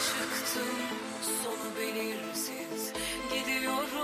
çıktım sonu belirsiz gidiyorum.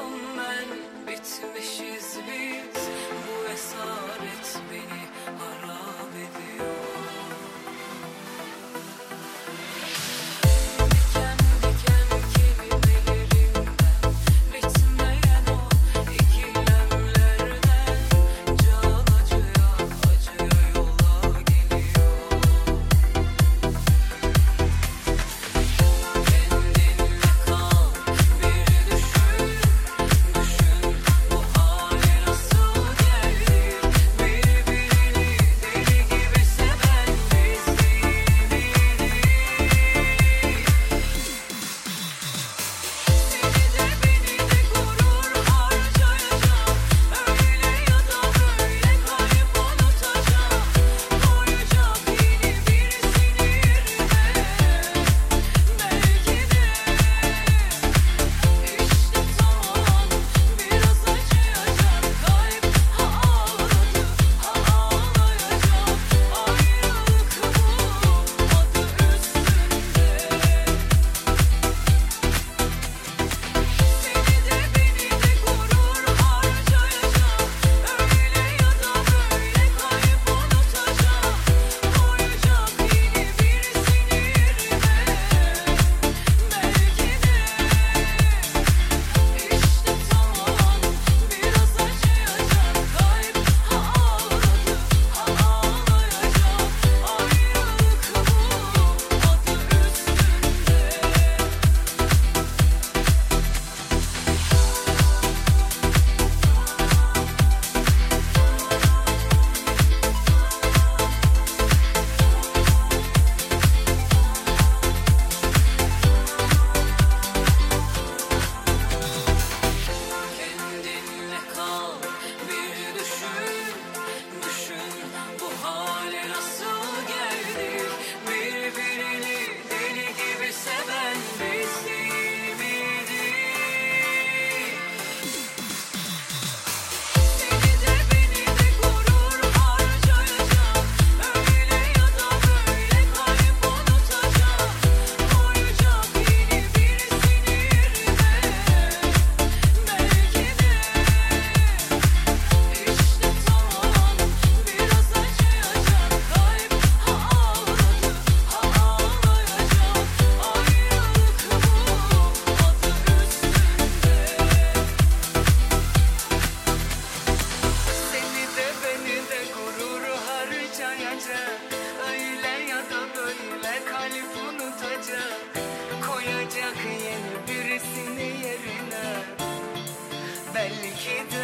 unutacak Öyle ya da böyle kalp unutacak Koyacak yeni birisini yerine Belki de